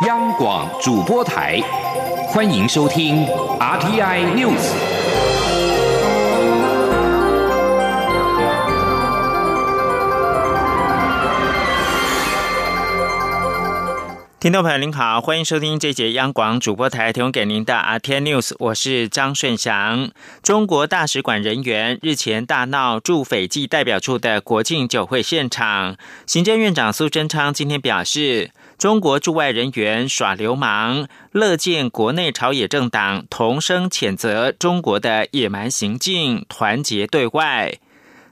央广主播台，欢迎收听 RTI News。听众朋友您好，欢迎收听这节央广主播台提供给您的 RTI News，我是张顺祥。中国大使馆人员日前大闹驻斐济代表处的国庆酒会现场，行政院长苏贞昌今天表示，中国驻外人员耍流氓，乐见国内朝野政党同声谴责中国的野蛮行径，团结对外。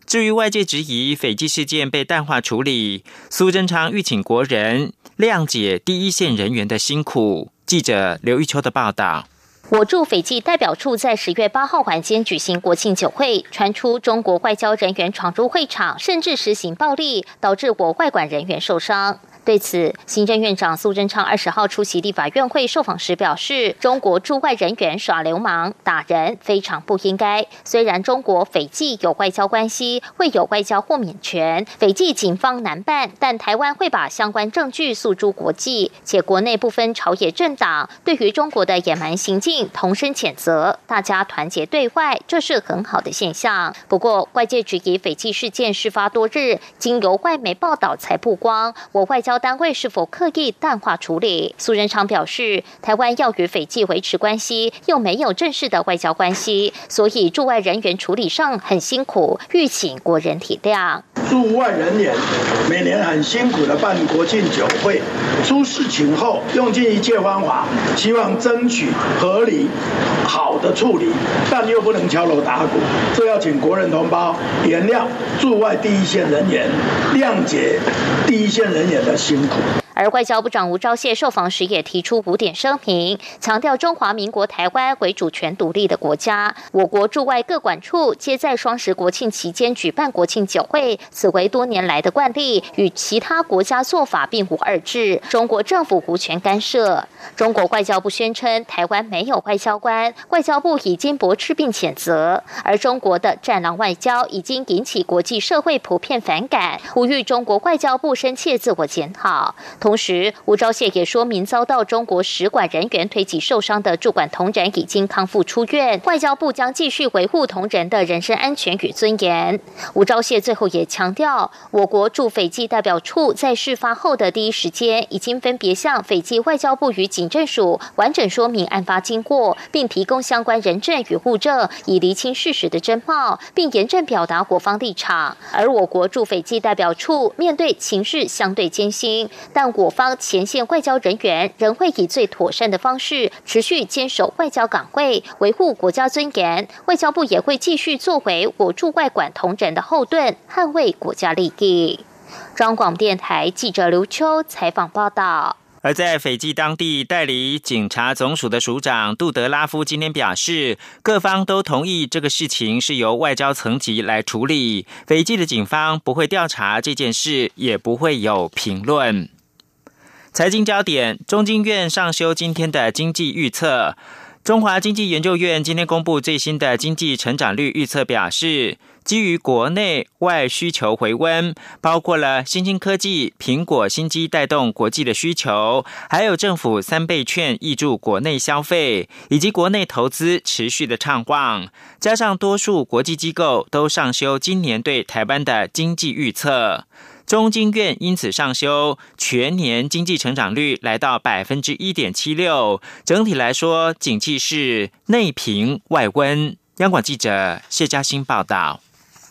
至于外界质疑斐济事件被淡化处理，苏贞昌欲请国人谅解第一线人员的辛苦。记者刘玉秋的报道。我驻斐济代表处在十月八号晚间举行国庆酒会，传出中国外交人员闯入会场，甚至实行暴力，导致我外管人员受伤。对此，行政院长苏贞昌二十号出席立法院会受访时表示：“中国驻外人员耍流氓、打人，非常不应该。虽然中国斐济有外交关系，会有外交豁免权，斐济警方难办，但台湾会把相关证据诉诸国际，且国内不分朝野政党，对于中国的野蛮行径同声谴责，大家团结对外，这是很好的现象。不过，外界质疑斐济事件事发多日，经由外媒报道才曝光，我外交。”交单位是否刻意淡化处理？苏仁昌表示，台湾要与斐济维持关系，又没有正式的外交关系，所以驻外人员处理上很辛苦，欲请国人体谅。驻外人员每年很辛苦的办国庆酒会，出事情后用尽一切方法，希望争取合理好的处理，但又不能敲锣打鼓，这要请国人同胞原谅驻外第一线人员，谅解第一线人员的。辛苦。而外交部长吴钊燮受访时也提出五点声明，强调中华民国台湾为主权独立的国家，我国驻外各管处皆在双十国庆期间举办国庆酒会，此为多年来的惯例，与其他国家做法并无二致。中国政府无权干涉。中国外交部宣称台湾没有外交官，外交部已经驳斥并谴责。而中国的战狼外交已经引起国际社会普遍反感，呼吁中国外交部深切自我检讨。同时，吴钊燮也说明，遭到中国使馆人员推挤受伤的驻馆同仁已经康复出院，外交部将继续维护同仁的人身安全与尊严。吴钊燮最后也强调，我国驻斐济代表处在事发后的第一时间，已经分别向斐济外交部与警政署完整说明案发经过，并提供相关人证与物证，以厘清事实的真貌，并严正表达国方立场。而我国驻斐济代表处面对情势相对艰辛，但我方前线外交人员仍会以最妥善的方式持续坚守外交岗位，维护国家尊严。外交部也会继续作为我驻外馆同仁的后盾，捍卫国家利益。中广电台记者刘秋采访报道。而在斐济当地代理警察总署的署长杜德拉夫今天表示，各方都同意这个事情是由外交层级来处理，斐济的警方不会调查这件事，也不会有评论。财经焦点：中经院上修今天的经济预测。中华经济研究院今天公布最新的经济成长率预测，表示基于国内外需求回温，包括了新兴科技、苹果新机带动国际的需求，还有政府三倍券挹注国内消费，以及国内投资持续的畅旺，加上多数国际机构都上修今年对台湾的经济预测。中经院因此上修全年经济成长率，来到百分之一点七六。整体来说，景气是内平外温。央广记者谢嘉欣报道。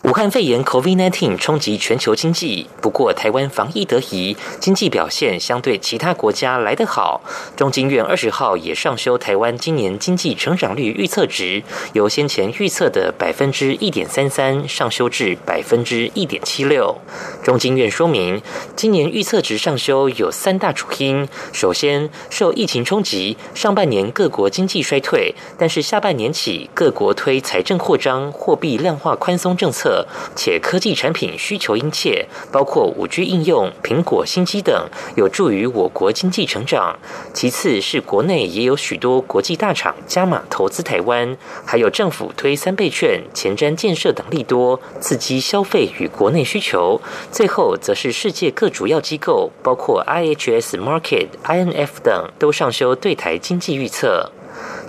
武汉肺炎 （COVID-19） 冲击全球经济，不过台湾防疫得宜，经济表现相对其他国家来得好。中经院二十号也上修台湾今年经济成长率预测值，由先前预测的百分之一点三三上修至百分之一点七六。中经院说明，今年预测值上修有三大主因：首先，受疫情冲击，上半年各国经济衰退，但是下半年起各国推财政扩张、货币量化宽松政策。且科技产品需求殷切，包括五 G 应用、苹果新机等，有助于我国经济成长。其次是国内也有许多国际大厂加码投资台湾，还有政府推三倍券、前瞻建设等利多，刺激消费与国内需求。最后则是世界各主要机构，包括 IHS Market、INF 等，都上修对台经济预测。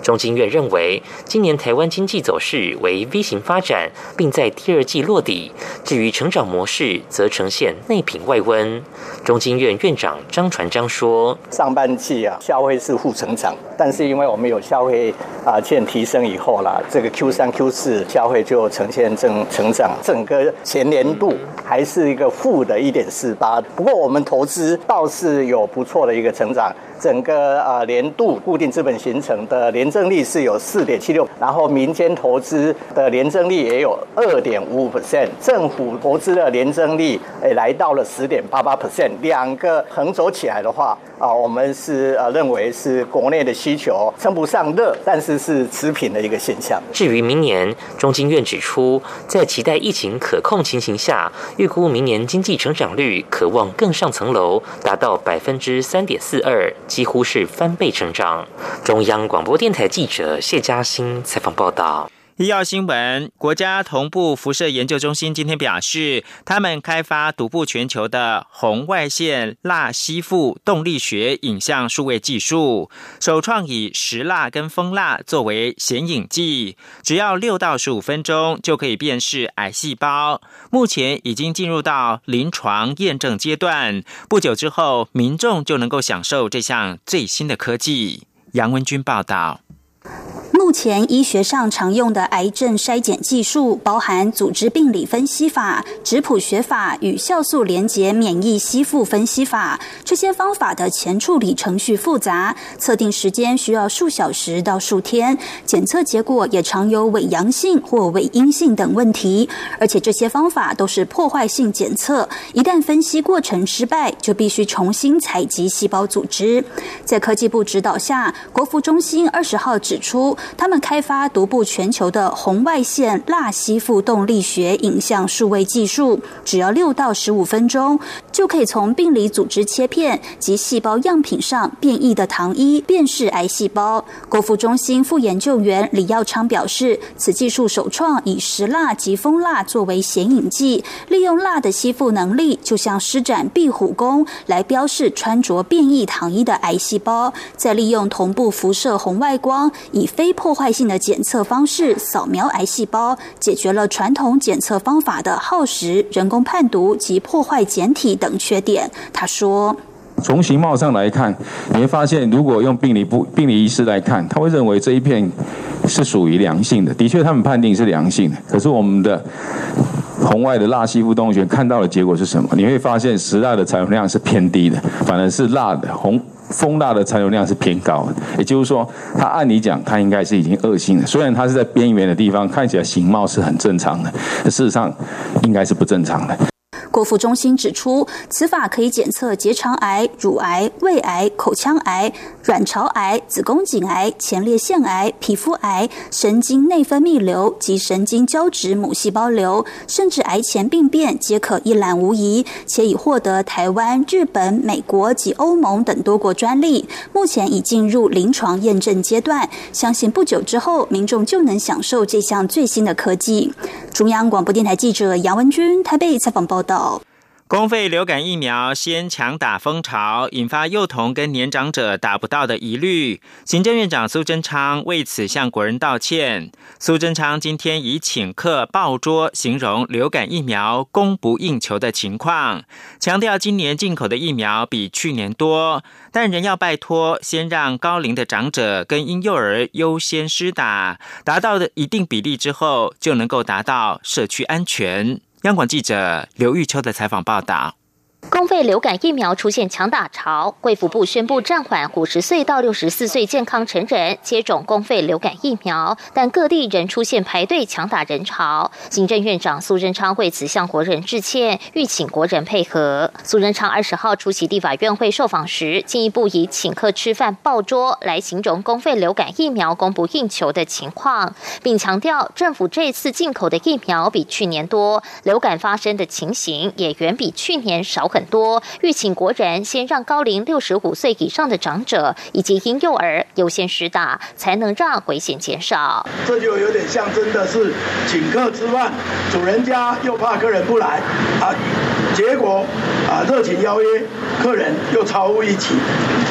中经院认为，今年台湾经济走势为 V 型发展，并在第二季落底。至于成长模式，则呈现内平外温。中经院院长张传章说：“上半季啊，消费是负成长，但是因为我们有消费啊欠提升以后啦，这个 Q 三 Q 四消费就呈现正成长。整个前年度还是一个负的一点四八，不过我们投资倒是有不错的一个成长。”整个啊年度固定资本形成的年增率是有四点七六，然后民间投资的年增率也有二点五五 percent，政府投资的年增率诶来到了十点八八 percent，两个横走起来的话啊，我们是呃认为是国内的需求称不上热，但是是持平的一个现象。至于明年，中经院指出，在期待疫情可控情形下，预估明年经济成长率可望更上层楼，达到百分之三点四二。几乎是翻倍成长。中央广播电台记者谢嘉欣采访报道。医药新闻：国家同步辐射研究中心今天表示，他们开发独步全球的红外线蜡吸附动力学影像数位技术，首创以石蜡跟蜂蜡作为显影剂，只要六到十五分钟就可以辨识癌细胞。目前已经进入到临床验证阶段，不久之后民众就能够享受这项最新的科技。杨文军报道。目前医学上常用的癌症筛检技术，包含组织病理分析法、质谱学法与酵素连结免疫吸附分析法。这些方法的前处理程序复杂，测定时间需要数小时到数天，检测结果也常有伪阳性或伪阴性等问题。而且这些方法都是破坏性检测，一旦分析过程失败，就必须重新采集细胞组织。在科技部指导下，国服中心二十号指出。他们开发独步全球的红外线蜡吸附动力学影像数位技术，只要六到十五分钟，就可以从病理组织切片及细胞样品上变异的糖衣辨识癌细胞。国服中心副研究员李耀昌表示，此技术首创以石蜡及蜂蜡作为显影剂，利用蜡的吸附能力，就像施展壁虎功来标示穿着变异糖衣的癌细胞，再利用同步辐射红外光以非破坏性的检测方式扫描癌细胞，解决了传统检测方法的耗时、人工判读及破坏简体等缺点。他说：“从形貌上来看，你会发现，如果用病理部病理医师来看，他会认为这一片是属于良性的。的确，他们判定是良性的。可是我们的红外的蜡吸附动物学看到的结果是什么？你会发现，石蜡的残留量是偏低的，反而是蜡的红。”蜂蜡的残留量是偏高的，也就是说，它按理讲，它应该是已经恶性的。虽然它是在边缘的地方，看起来形貌是很正常的，事实上应该是不正常的。国服中心指出，此法可以检测结肠癌、乳癌、胃癌、口腔癌、卵巢癌、子宫颈癌、前列腺癌、皮肤癌、神经内分泌瘤及神经胶质母细胞瘤，甚至癌前病变皆可一览无遗，且已获得台湾、日本、美国及欧盟等多国专利，目前已进入临床验证阶段。相信不久之后，民众就能享受这项最新的科技。中央广播电台记者杨文君台北采访报道。公费流感疫苗先抢打风潮，引发幼童跟年长者打不到的疑虑。行政院长苏贞昌为此向国人道歉。苏贞昌今天以请客爆桌形容流感疫苗供不应求的情况，强调今年进口的疫苗比去年多，但仍要拜托先让高龄的长者跟婴幼儿优先施打，达到的一定比例之后，就能够达到社区安全。央广记者刘玉秋的采访报道。公费流感疫苗出现抢打潮，贵府部宣布暂缓五十岁到六十四岁健康成人接种公费流感疫苗，但各地仍出现排队抢打人潮。行政院长苏贞昌为此向国人致歉，欲请国人配合。苏贞昌二十号出席立法院会受访时，进一步以请客吃饭爆桌来形容公费流感疫苗供不应求的情况，并强调政府这次进口的疫苗比去年多，流感发生的情形也远比去年少很。多欲请国人先让高龄六十五岁以上的长者以及婴幼儿优先施打，才能让危险减少。这就有点像真的是请客吃饭，主人家又怕客人不来啊，结果啊热情邀约，客人又超乎预期，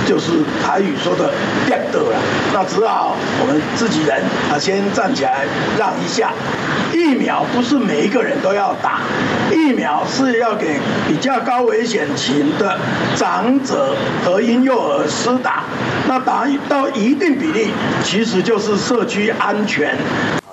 就是台语说的“变得了”，那只好我们自己人啊先站起来让一下。疫苗不是每一个人都要打，疫苗是要给比较高危险群的长者和婴幼儿施打，那达到一定比例，其实就是社区安全。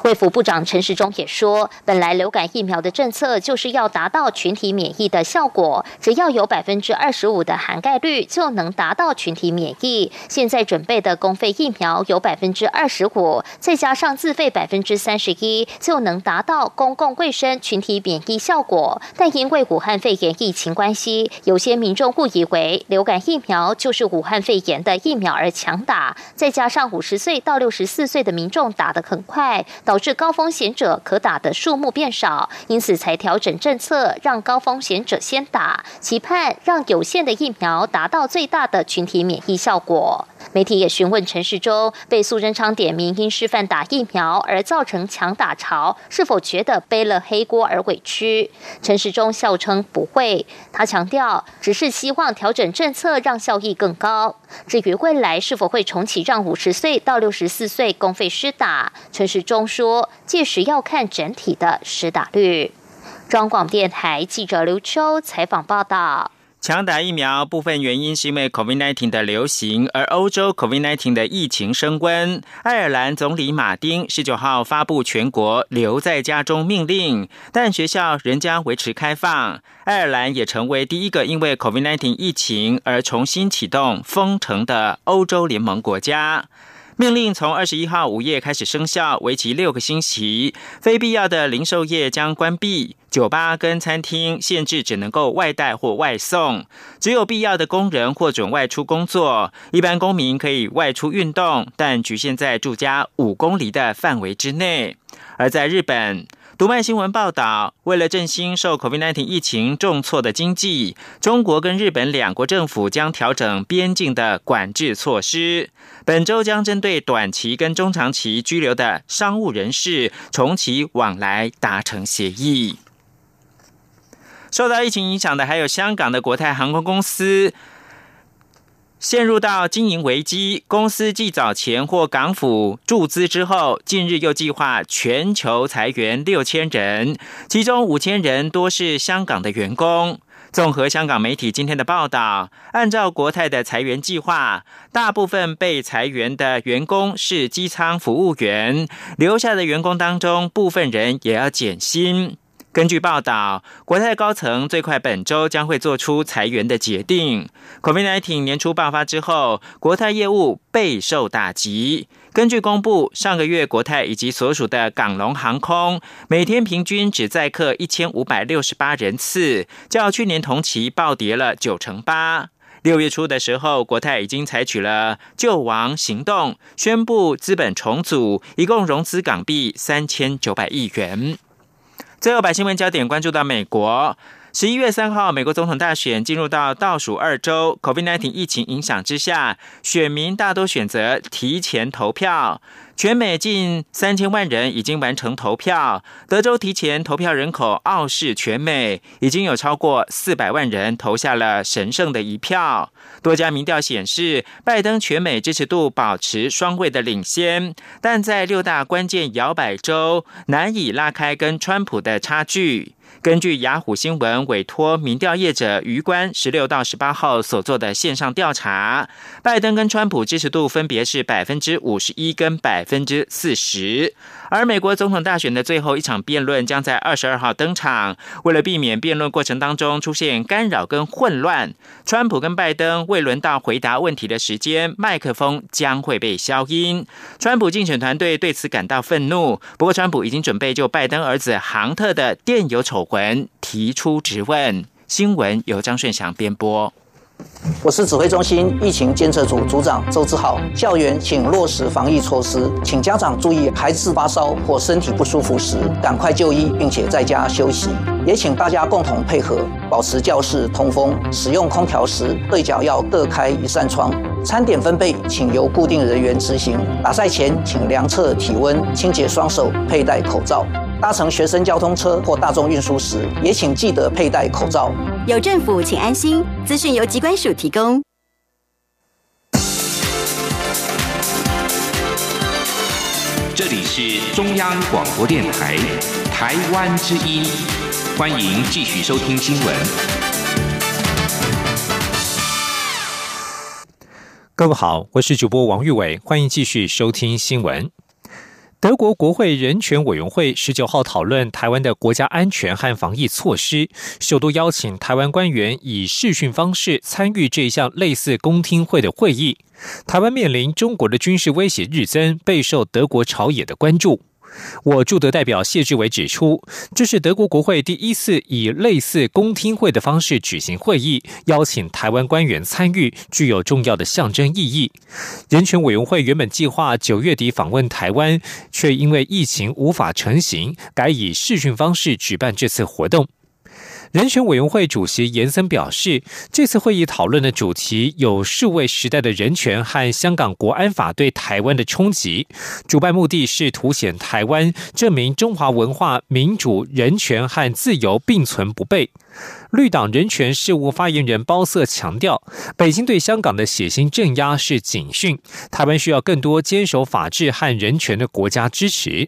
卫福部长陈时中也说，本来流感疫苗的政策就是要达到群体免疫的效果，只要有百分之二十五的涵盖率就能达到群体免疫。现在准备的公费疫苗有百分之二十五，再加上自费百分之三十一，就能达到公共卫生群体免疫效果。但因为武汉肺炎疫情关系，有些民众误以为流感疫苗就是武汉肺炎的疫苗而强打，再加上五十岁到六十四岁的民众打得很快，导导致高风险者可打的数目变少，因此才调整政策，让高风险者先打，期盼让有限的疫苗达到最大的群体免疫效果。媒体也询问陈世忠，被苏贞昌点名因示范打疫苗而造成强打潮，是否觉得背了黑锅而委屈？陈世忠笑称不会，他强调只是希望调整政策，让效益更高。至于未来是否会重启让五十岁到六十四岁公费施打，陈时中说，届时要看整体的施打率。中广电台记者刘秋采访报道。强打疫苗部分原因是因为 COVID-19 的流行，而欧洲 COVID-19 的疫情升温。爱尔兰总理马丁十九号发布全国留在家中命令，但学校仍将维持开放。爱尔兰也成为第一个因为 COVID-19 疫情而重新启动封城的欧洲联盟国家。命令从二十一号午夜开始生效，为期六个星期。非必要的零售业将关闭，酒吧跟餐厅限制只能够外带或外送，只有必要的工人或准外出工作。一般公民可以外出运动，但局限在住家五公里的范围之内。而在日本。读卖新闻报道，为了振兴受 COVID-19 疫情重挫的经济，中国跟日本两国政府将调整边境的管制措施。本周将针对短期跟中长期居留的商务人士重启往来达成协议。受到疫情影响的还有香港的国泰航空公司。陷入到经营危机，公司继早前获港府注资之后，近日又计划全球裁员六千人，其中五千人多是香港的员工。综合香港媒体今天的报道，按照国泰的裁员计划，大部分被裁员的员工是机舱服务员，留下的员工当中，部分人也要减薪。根据报道，国泰高层最快本周将会做出裁员的决定。COVID-19 年初爆发之后，国泰业务备受打击。根据公布，上个月国泰以及所属的港龙航空每天平均只载客一千五百六十八人次，较去年同期暴跌了九成八。六月初的时候，国泰已经采取了救亡行动，宣布资本重组，一共融资港币三千九百亿元。最后，把新闻焦点关注到美国。十一月三号，美国总统大选进入到倒数二周，COVID-19 疫情影响之下，选民大多选择提前投票。全美近三千万人已经完成投票，德州提前投票人口傲视全美，已经有超过四百万人投下了神圣的一票。多家民调显示，拜登全美支持度保持双位的领先，但在六大关键摇摆州难以拉开跟川普的差距。根据雅虎新闻委托民调业者余关十六到十八号所做的线上调查，拜登跟川普支持度分别是百分之五十一跟百分之四十。而美国总统大选的最后一场辩论将在二十二号登场。为了避免辩论过程当中出现干扰跟混乱，川普跟拜登未轮到回答问题的时间，麦克风将会被消音。川普竞选团队对此感到愤怒，不过川普已经准备就拜登儿子杭特的电邮丑闻提出质问。新闻由张顺祥编播。我是指挥中心疫情监测组组长周志浩。校园请落实防疫措施，请家长注意，孩子发烧或身体不舒服时，赶快就医，并且在家休息。也请大家共同配合，保持教室通风。使用空调时，对角要各开一扇窗。餐点分配，请由固定人员执行。打赛前，请量测体温，清洁双手，佩戴口罩。搭乘学生交通车或大众运输时，也请记得佩戴口罩。有政府，请安心。资讯由机关署提供。这里是中央广播电台台湾之音，欢迎继续收听新闻。各位好，我是主播王玉伟，欢迎继续收听新闻。德国国会人权委员会十九号讨论台湾的国家安全和防疫措施，首都邀请台湾官员以视讯方式参与这一项类似公听会的会议。台湾面临中国的军事威胁日增，备受德国朝野的关注。我驻德代表谢志伟指出，这是德国国会第一次以类似公听会的方式举行会议，邀请台湾官员参与，具有重要的象征意义。人权委员会原本计划九月底访问台湾，却因为疫情无法成行，改以视讯方式举办这次活动。人权委员会主席严森表示，这次会议讨论的主题有数位时代的人权和香港国安法对台湾的冲击。主办目的是凸显台湾证明中华文化、民主、人权和自由并存不悖。绿党人权事务发言人包瑟强调，北京对香港的血腥镇压是警讯，台湾需要更多坚守法治和人权的国家支持。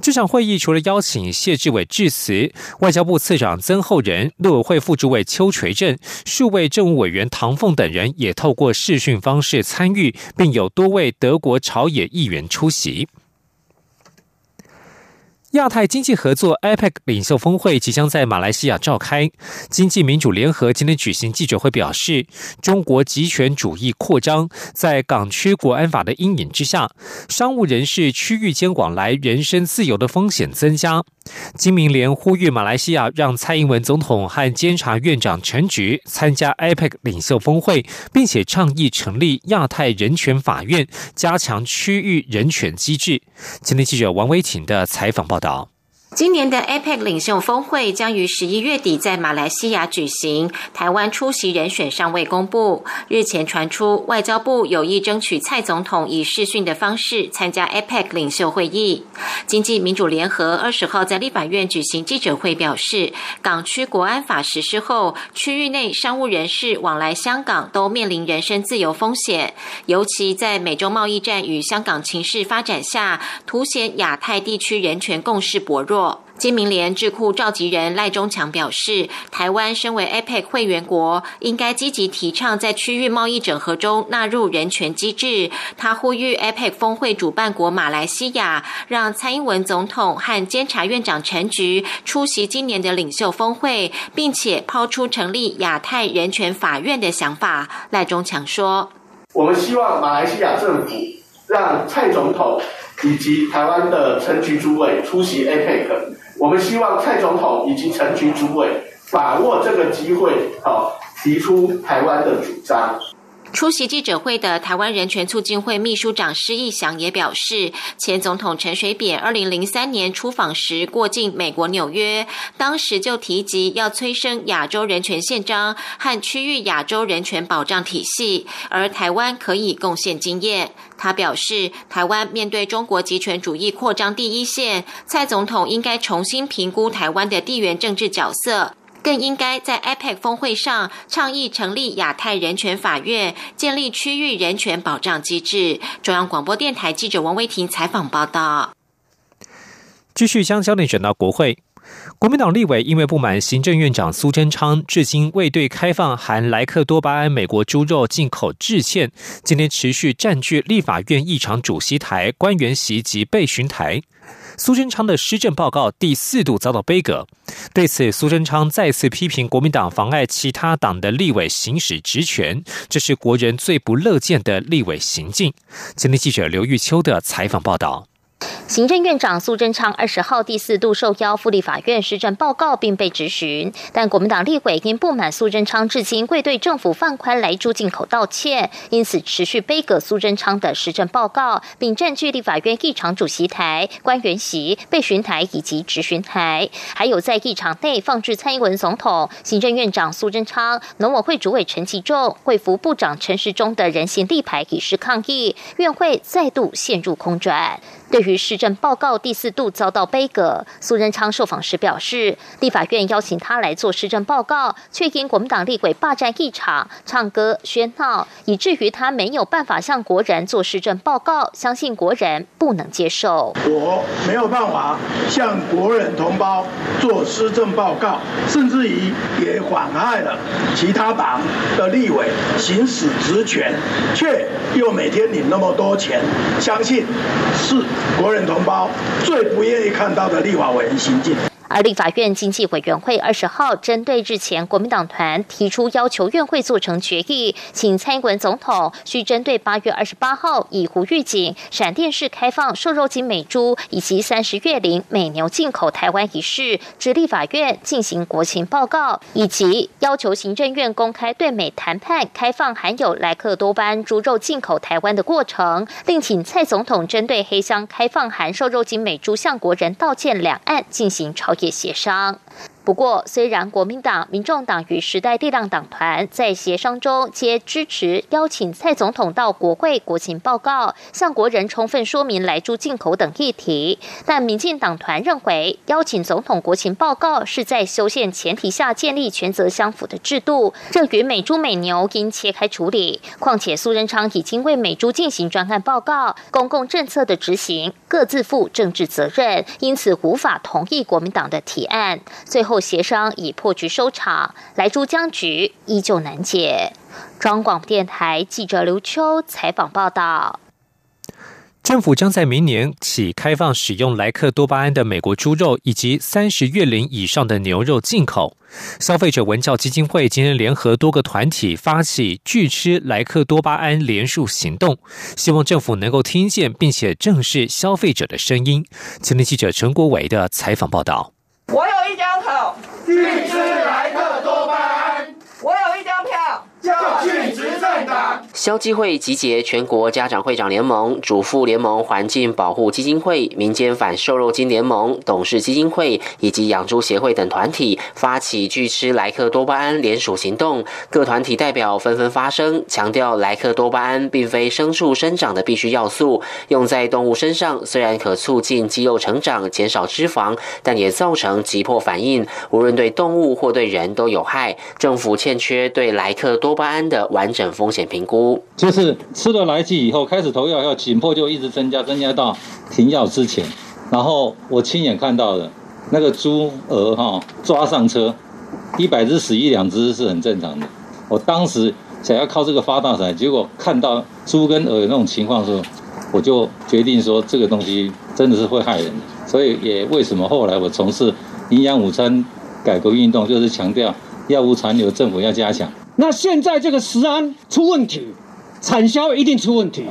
这场会议除了邀请谢志伟致辞，外交部次长曾厚仁、陆委会副主委邱垂正、数位政务委员唐凤等人也透过视讯方式参与，并有多位德国朝野议员出席。亚太经济合作 （APEC） 领袖峰会即将在马来西亚召开。经济民主联合今天举行记者会表示，中国集权主义扩张，在港区国安法的阴影之下，商务人士区域监管来人身自由的风险增加。金明联呼吁马来西亚让蔡英文总统和监察院长陈菊参加 APEC 领袖峰会，并且倡议成立亚太人权法院，加强区域人权机制。今天记者王威婷的采访报道。今年的 APEC 领袖峰会将于十一月底在马来西亚举行，台湾出席人选尚未公布。日前传出，外交部有意争取蔡总统以视讯的方式参加 APEC 领袖会议。经济民主联合二十号在立法院举行记者会，表示港区国安法实施后，区域内商务人士往来香港都面临人身自由风险，尤其在美中贸易战与香港情势发展下，凸显亚太地区人权共识薄弱。金明联智库召集人赖中强表示，台湾身为 APEC 会员国，应该积极提倡在区域贸易整合中纳入人权机制。他呼吁 APEC 峰会主办国马来西亚，让蔡英文总统和监察院长陈菊出席今年的领袖峰会，并且抛出成立亚太人权法院的想法。赖中强说：“我们希望马来西亚政府让蔡总统。”以及台湾的陈局主委出席 APEC，我们希望蔡总统以及陈群主委把握这个机会，好提出台湾的主张。出席记者会的台湾人权促进会秘书长施义祥也表示，前总统陈水扁二零零三年出访时过境美国纽约，当时就提及要催生亚洲人权宪章和区域亚洲人权保障体系，而台湾可以贡献经验。他表示，台湾面对中国集权主义扩张第一线，蔡总统应该重新评估台湾的地缘政治角色。更应该在 APEC 峰会上倡议成立亚太人权法院，建立区域人权保障机制。中央广播电台记者王威婷采访报道。继续将焦点转到国会，国民党立委因为不满行政院长苏贞昌至今未对开放含莱克多巴胺美国猪肉进口致歉，今天持续占据立法院议场主席台、官员席及备询台。苏贞昌的施政报告第四度遭到背阁，对此，苏贞昌再次批评国民党妨碍其他党的立委行使职权，这是国人最不乐见的立委行径。今天记者刘玉秋的采访报道。行政院长苏贞昌二十号第四度受邀赴立法院施政报告，并被质询，但国民党立委因不满苏贞昌至今未对政府放宽来猪进口道歉，因此持续背葛苏贞昌的施政报告，并占据立法院议场主席台、官员席、被询台以及质询台，还有在议场内放置蔡英文总统、行政院长苏贞昌、农委会主委陈其仲、会服部长陈时中的人形立牌以示抗议，院会再度陷入空转。对于是施政报告第四度遭到背阁，苏贞昌受访时表示，立法院邀请他来做施政报告，却因国民党立委霸占一场、唱歌喧闹，以至于他没有办法向国人做施政报告，相信国人不能接受。我没有办法向国人同胞做施政报告，甚至于也妨害了其他党的立委行使职权，却又每天领那么多钱，相信是。国人同胞最不愿意看到的立法委员行径。而立法院经济委员会二十号针对日前国民党团提出要求院会做成决议，请蔡英文总统需针对八月二十八号以湖预警闪电式开放瘦肉精美猪以及三十月龄美牛进口台湾一事，指立法院进行国情报告，以及要求行政院公开对美谈判开放含有莱克多巴猪肉进口台湾的过程，另请蔡总统针对黑箱开放含瘦肉精美猪向国人道歉两岸进行朝协商。不过，虽然国民党、民众党与时代力量党团在协商中皆支持邀请蔡总统到国会国情报告，向国人充分说明来猪进口等议题，但民进党团认为，邀请总统国情报告是在修宪前提下建立权责相符的制度，这与美猪美牛应切开处理。况且苏仁昌已经为美猪进行专案报告，公共政策的执行各自负政治责任，因此无法同意国民党的提案。最后。协商以破局收场，来珠僵局依旧难解。中广电台记者刘秋采访报道。政府将在明年起开放使用莱克多巴胺的美国猪肉以及三十月龄以上的牛肉进口。消费者文教基金会今天联合多个团体发起拒吃莱克多巴胺连署行动，希望政府能够听见并且正视消费者的声音。今天记者陈国伟的采访报道。我有一张口，拒吃莱克多巴胺。我有一张票。教训执政党。消基会集结全国家长会长联盟、主妇联盟、环境保护基金会、民间反瘦肉精联盟、董事基金会以及养猪协会等团体，发起拒吃莱克多巴胺联署行动。各团体代表纷纷发声，强调莱克多巴胺并非牲畜生长的必需要素，用在动物身上虽然可促进肌肉成长、减少脂肪，但也造成急迫反应，无论对动物或对人都有害。政府欠缺对莱克。多巴胺的完整风险评估，就是吃了来剂以后，开始投药要紧迫就一直增加，增加到停药之前。然后我亲眼看到的，那个猪鹅哈抓上车，一百只死一两只是很正常的。我当时想要靠这个发大财，结果看到猪跟鹅有那种情况的时候，我就决定说这个东西真的是会害人的。所以也为什么后来我从事营养午餐改革运动，就是强调药物残留政府要加强。那现在这个食安出问题，产销一定出问题，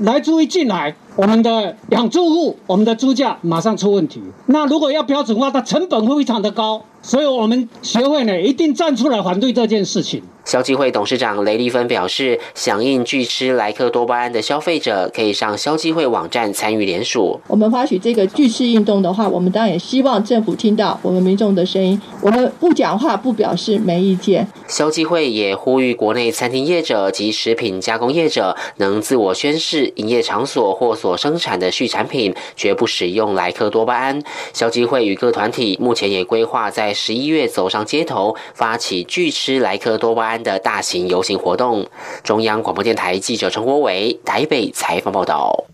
来猪一进来，我们的养猪户，我们的猪价马上出问题。那如果要标准化，它成本会非常的高。所以，我们协会呢一定站出来反对这件事情。消基会董事长雷立芬表示，响应拒吃莱克多巴胺的消费者可以上消基会网站参与联署。我们发起这个拒吃运动的话，我们当然也希望政府听到我们民众的声音。我们不讲话，不表示没意见。消基会也呼吁国内餐厅业者及食品加工业者能自我宣誓，营业场所或所所生产的畜产品绝不使用莱克多巴胺。消基会与各团体目前也规划在。十一月走上街头，发起拒吃莱克多巴胺的大型游行活动。中央广播电台记者陈国伟台北采访报道。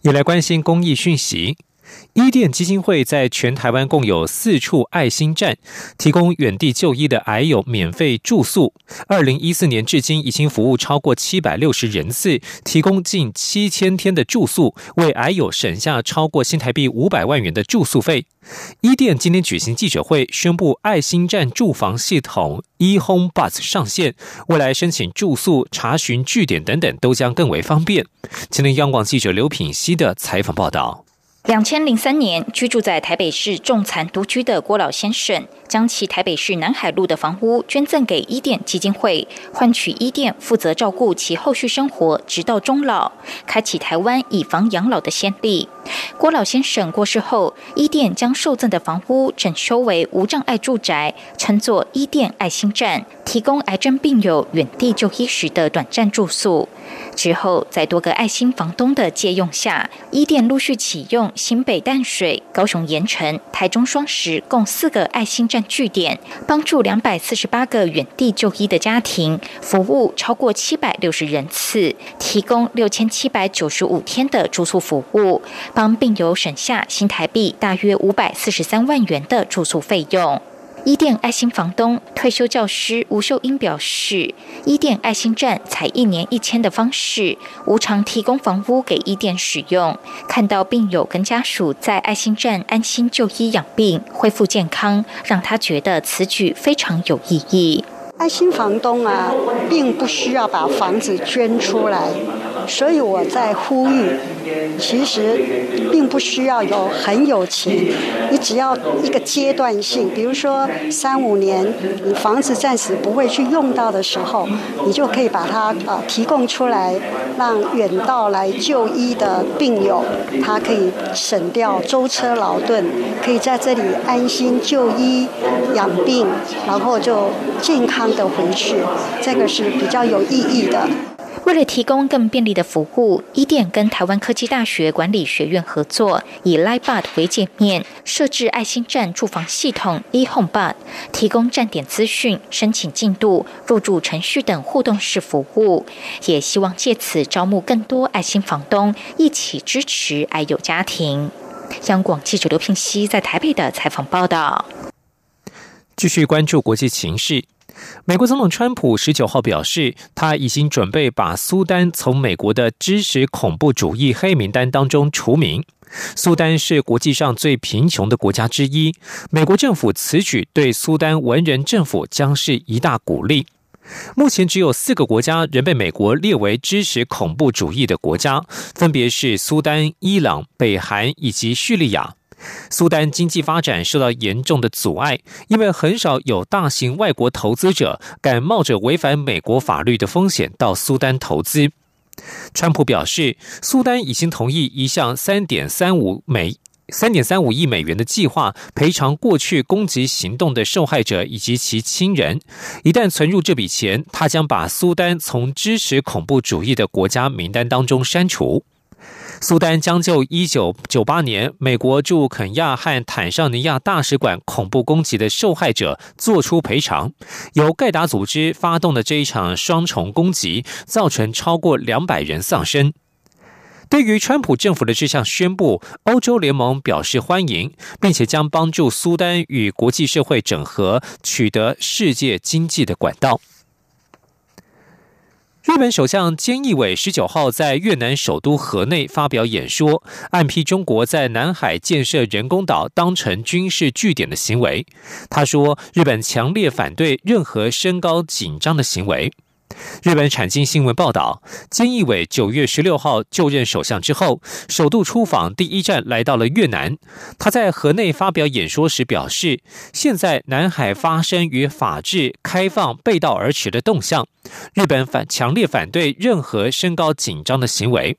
也来关心公益讯息。伊甸基金会在全台湾共有四处爱心站，提供远地就医的癌友免费住宿。二零一四年至今，已经服务超过七百六十人次，提供近七千天的住宿，为癌友省下超过新台币五百万元的住宿费。伊甸今天举行记者会，宣布爱心站住房系统 eHome Bus 上线，未来申请住宿、查询据点等等都将更为方便。今天央广记者刘品熙的采访报道。两千零三年，居住在台北市重残独居的郭老先生，将其台北市南海路的房屋捐赠给伊甸基金会，换取伊甸负责照顾其后续生活，直到终老，开启台湾以房养老的先例。郭老先生过世后，伊甸将受赠的房屋整修为无障碍住宅，称作伊甸爱心站，提供癌症病友远地就医时的短暂住宿。之后，在多个爱心房东的借用下，伊甸陆续启用新北淡水、高雄盐城、台中双石共四个爱心站据点，帮助两百四十八个远地就医的家庭，服务超过七百六十人次，提供六千七百九十五天的住宿服务，帮病友省下新台币大约五百四十三万元的住宿费用。伊甸爱心房东退休教师吴秀英表示，伊甸爱心站采一年一签的方式，无偿提供房屋给伊甸使用。看到病友跟家属在爱心站安心就医养病、恢复健康，让他觉得此举非常有意义。爱心房东啊，并不需要把房子捐出来。所以我在呼吁，其实并不需要有很有钱，你只要一个阶段性，比如说三五年，你房子暂时不会去用到的时候，你就可以把它啊提供出来，让远道来就医的病友，他可以省掉舟车劳顿，可以在这里安心就医养病，然后就健康的回去，这个是比较有意义的。为了提供更便利的服务，伊甸跟台湾科技大学管理学院合作，以 LiveBud 为界面，设置爱心站住房系统 eHomeBud，提供站点资讯、申请进度、入住程序等互动式服务，也希望借此招募更多爱心房东，一起支持爱友家庭。央广记者刘平熙在台北的采访报道。继续关注国际情势。美国总统川普十九号表示，他已经准备把苏丹从美国的支持恐怖主义黑名单当中除名。苏丹是国际上最贫穷的国家之一，美国政府此举对苏丹文人政府将是一大鼓励。目前只有四个国家仍被美国列为支持恐怖主义的国家，分别是苏丹、伊朗、北韩以及叙利亚。苏丹经济发展受到严重的阻碍，因为很少有大型外国投资者敢冒着违反美国法律的风险到苏丹投资。川普表示，苏丹已经同意一项三点三五美三点三五亿美元的计划，赔偿过去攻击行动的受害者以及其亲人。一旦存入这笔钱，他将把苏丹从支持恐怖主义的国家名单当中删除。苏丹将就一九九八年美国驻肯亚和坦桑尼亚大使馆恐怖攻击的受害者做出赔偿。由盖达组织发动的这一场双重攻击，造成超过两百人丧生。对于川普政府的这项宣布，欧洲联盟表示欢迎，并且将帮助苏丹与国际社会整合，取得世界经济的管道。日本首相菅义伟十九号在越南首都河内发表演说，暗批中国在南海建设人工岛当成军事据点的行为。他说，日本强烈反对任何升高紧张的行为。日本产经新闻报道，菅义伟九月十六号就任首相之后，首度出访，第一站来到了越南。他在河内发表演说时表示，现在南海发生与法治开放背道而驰的动向，日本反强烈反对任何升高紧张的行为。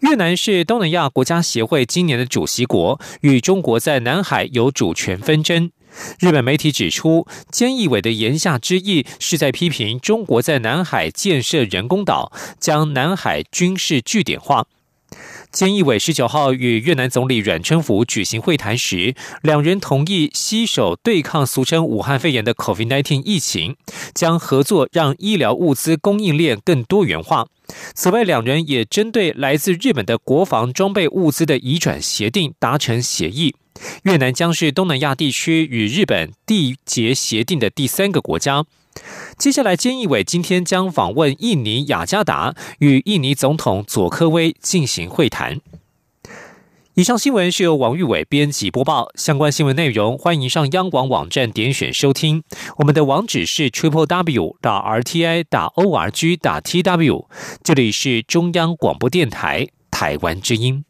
越南是东南亚国家协会今年的主席国，与中国在南海有主权纷争。日本媒体指出，菅义伟的言下之意是在批评中国在南海建设人工岛，将南海军事据点化。菅义伟十九号与越南总理阮春福举行会谈时，两人同意携手对抗俗称武汉肺炎的 COVID-19 疫情，将合作让医疗物资供应链更多元化。此外，两人也针对来自日本的国防装备物资的移转协定达成协议。越南将是东南亚地区与日本缔结协定的第三个国家。接下来，菅义伟今天将访问印尼雅加达，与印尼总统佐科威进行会谈。以上新闻是由王玉伟编辑播报。相关新闻内容，欢迎上央广网站点选收听。我们的网址是 triple w 打 r t i 打 o r g 打 t w。这里是中央广播电台台湾之音。